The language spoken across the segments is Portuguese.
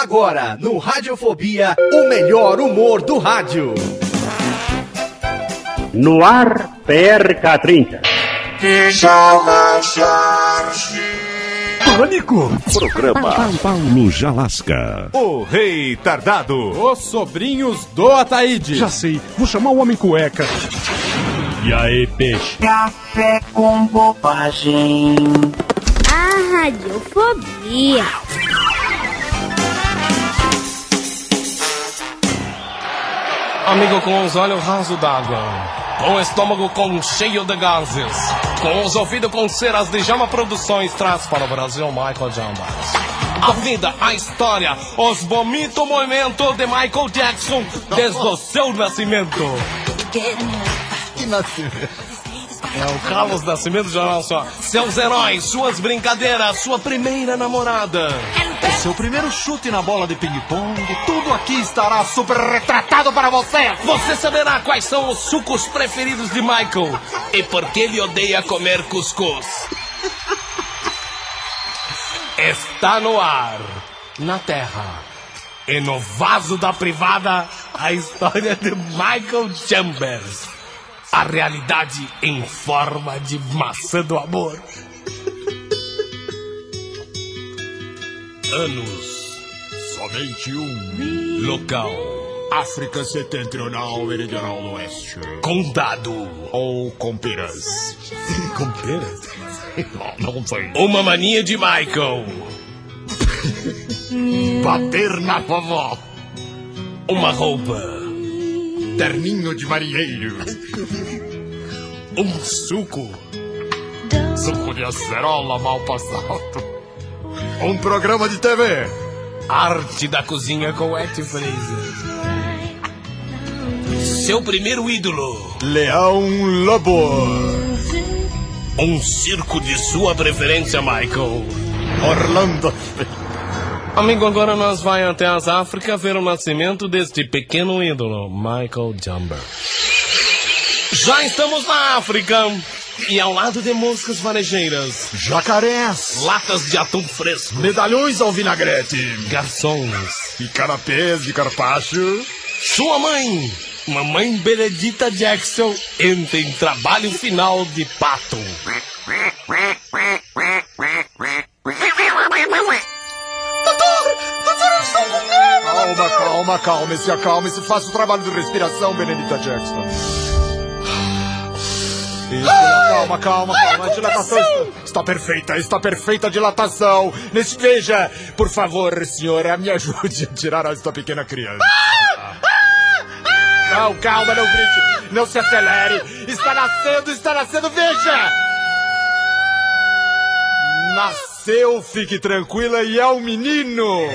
Agora, no Radiofobia, o melhor humor do rádio. No ar, PRK30. Pânico! Programa Paulo Jalasca. O Rei Tardado. Os sobrinhos do Ataíde. Já sei, vou chamar o Homem Cueca. E aí, peixe? Café com bobagem. A radiofobia. Amigo com os olhos rasos d'água. Com o estômago com cheio de gases. Com os ouvidos com ceras de Jama Produções traz para o Brasil Michael Jambas. A vida, a história, os bonito movimento de Michael Jackson desde o seu nascimento. Que nascimento. É o Carlos Nascimento de só. Seus heróis, suas brincadeiras, sua primeira namorada. O seu primeiro chute na bola de ping-pong, tudo aqui estará super retratado para você. Você saberá quais são os sucos preferidos de Michael e por que ele odeia comer cuscuz. Está no ar, na terra e no vaso da privada a história de Michael Chambers. A realidade em forma de maçã do amor. Anos. Somente um. Local. África Setentrional Meridional do Oeste. Condado. Ou com peras. Com peras? Não, não sei. Uma mania de Michael. Bater na vovó. Uma roupa. Terninho de marinheiro. Um suco. Suco de acerola mal passado. Um programa de TV. Arte da cozinha com Ed Fraser. Seu primeiro ídolo. Leão Lobo. Um circo de sua preferência, Michael. Orlando. Amigo, agora nós vai até as Áfricas ver o nascimento deste pequeno ídolo, Michael Jumber. Já estamos na África. E ao lado de moscas varejeiras, Jacarés. latas de atum fresco, Medalhões ao vinagrete. garçons, E canapés de carpaccio. sua mãe, mamãe Benedita Jackson, entra em trabalho final de pato. Calma, calma, calme-se, acalme-se. Faça o trabalho de respiração, Benedita Jackson. Isso, calma, calma, calma. A dilatação está, está perfeita, está perfeita a dilatação. Nesse, veja, por favor, senhora, me ajude a tirar esta pequena criança. Não, calma, não grite. Não se acelere. Está nascendo, está nascendo, veja! Nasceu, fique tranquila, e é um menino.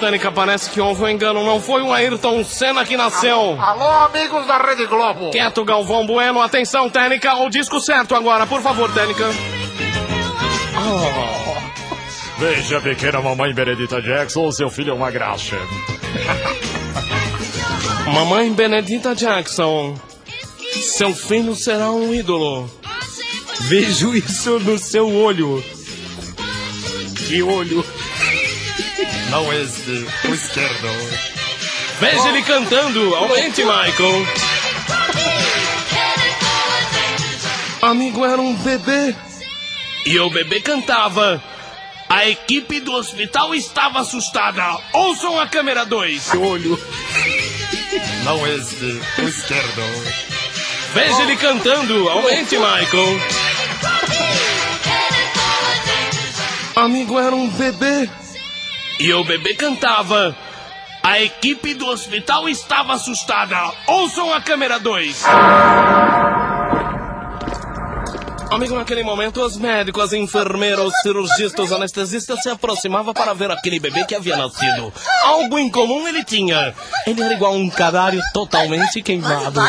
Alô, Tânica, parece que houve um engano. Não foi o Ayrton Senna que nasceu. Alô, amigos da Rede Globo. Quieto, Galvão Bueno. Atenção, Tênica. O disco certo agora. Por favor, Tênica. Veja, pequena mamãe Benedita Jackson, seu filho é uma graxa. Mamãe Benedita Jackson. Seu filho será um ídolo. Vejo isso no seu olho. Que olho. Não este, o esquerdo. Veja ele cantando. Aumente, Michael. Amigo era um bebê. E o bebê cantava. A equipe do hospital estava assustada. Ouçam a câmera 2. Olho. Não este, o esquerdo. Veja ele cantando. Aumente, Michael. Amigo era um bebê. E o bebê cantava. A equipe do hospital estava assustada. Ouçam a câmera 2. Amigo, naquele momento, os médicos, enfermeiros, cirurgistas, anestesistas se aproximavam para ver aquele bebê que havia nascido. Algo em comum ele tinha. Ele era igual a um cadário totalmente queimado.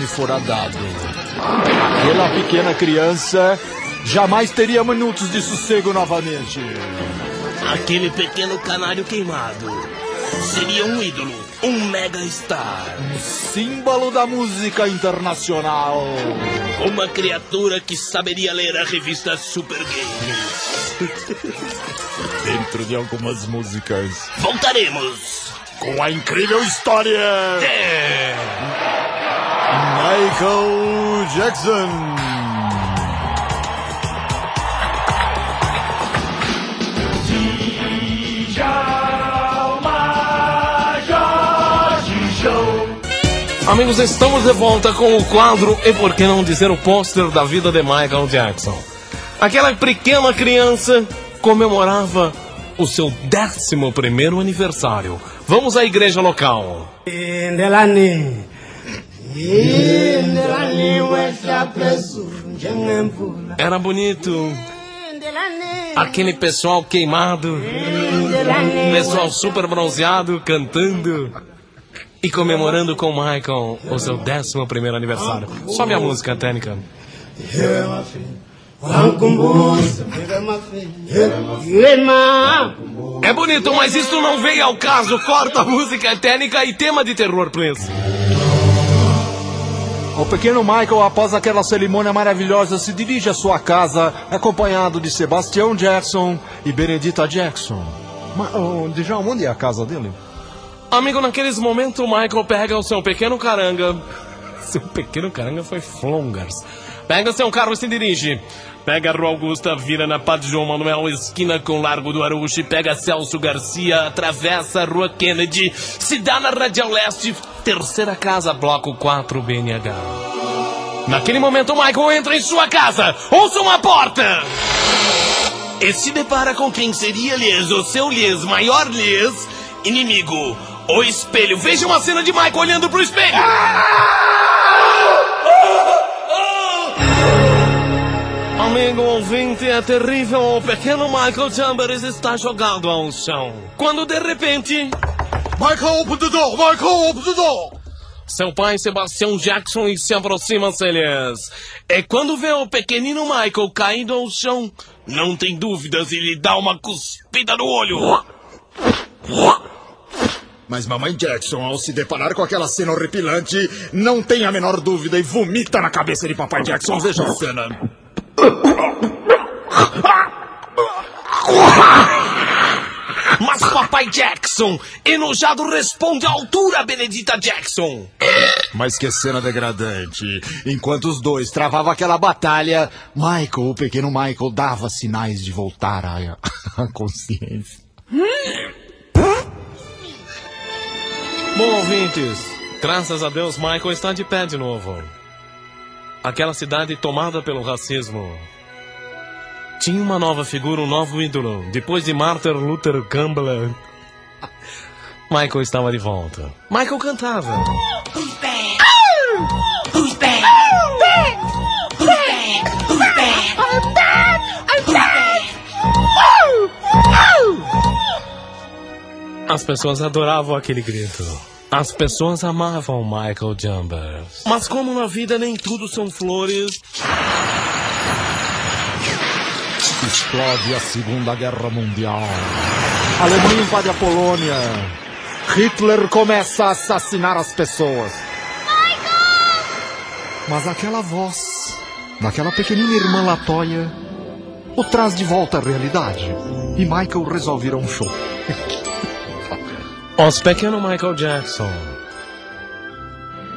Nome fora dado. Aquela pequena criança jamais teria minutos de sossego novamente. Aquele pequeno canário queimado seria um ídolo, um mega star. Um símbolo da música internacional. Uma criatura que saberia ler a revista Super Games. Dentro de algumas músicas. Voltaremos com a incrível história de Michael Jackson. Amigos, estamos de volta com o quadro e por que não dizer o pôster da vida de Michael Jackson. Aquela pequena criança comemorava o seu 11 primeiro aniversário. Vamos à igreja local. Era bonito. Aquele pessoal queimado, pessoal super bronzeado cantando e comemorando com Michael o seu 11 primeiro aniversário. Sobe a música, técnica. É bonito, mas isso não veio ao caso. Corta a música técnica e tema de terror, please. O pequeno Michael, após aquela cerimônia maravilhosa, se dirige à sua casa, acompanhado de Sebastião Jackson e Benedita Jackson. Mas, oh, Djalma, onde é a casa dele? Amigo, naqueles momentos, o Michael pega o seu pequeno caranga. Seu pequeno caranga foi Flongers. Pega seu carro e se dirige. Pega a Rua Augusta, vira na Padre João Manuel, esquina com Largo do Aruxi, pega Celso Garcia, atravessa a Rua Kennedy, se dá na Radial Leste, terceira casa, bloco 4 BNH. Naquele momento, Michael entra em sua casa, ouça uma porta! E se depara com quem seria, lhes, o seu lhes, maior lhes, inimigo, o espelho. Veja uma cena de Michael olhando pro espelho. Amigo ouvinte, é terrível. O pequeno Michael Chambers está jogado ao chão. Quando de repente. Michael, open the door! Michael, open the door! Seu pai, Sebastião Jackson, e se aproxima eles. É quando vê o pequenino Michael caindo ao chão, não tem dúvidas, ele dá uma cuspida no olho. Mas mamãe Jackson, ao se deparar com aquela cena horripilante, não tem a menor dúvida e vomita na cabeça de papai Jackson. Veja a cena. Jackson, enojado, responde à altura, Benedita Jackson. Mas que cena degradante. Enquanto os dois travavam aquela batalha, Michael, o pequeno Michael, dava sinais de voltar à à consciência. Bom, ouvintes, graças a Deus, Michael está de pé de novo. Aquela cidade tomada pelo racismo. Tinha uma nova figura, um novo ídolo. Depois de Martin Luther Campbell, Michael estava de volta. Michael cantava. Who's bad? Who's bad? Who's bad? Who's bad? I'm bad! I'm bad! As pessoas adoravam aquele grito. As pessoas amavam Michael Chambers. Mas como na vida nem tudo são flores, Explode a Segunda Guerra Mundial. Alemanha invade a Polônia. Hitler começa a assassinar as pessoas. Mas aquela voz, daquela pequenina irmã Latoya, o traz de volta à realidade. E Michael resolve ir a um show. Os pequeno Michael Jackson.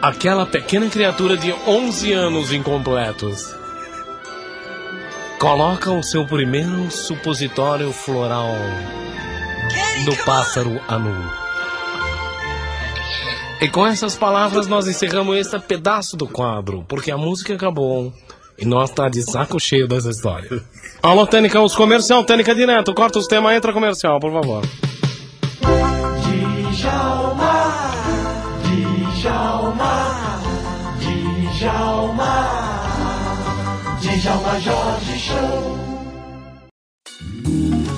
Aquela pequena criatura de 11 anos incompletos. Coloca o seu primeiro supositório floral do pássaro anu. E com essas palavras nós encerramos esse pedaço do quadro, porque a música acabou e nós tá de saco cheio dessa história. Alô, Tênica, os comercial, Tênica direto, corta os temas, entra comercial, por favor. Djalma, Djalma, Djalma, Djalma Jorge Show.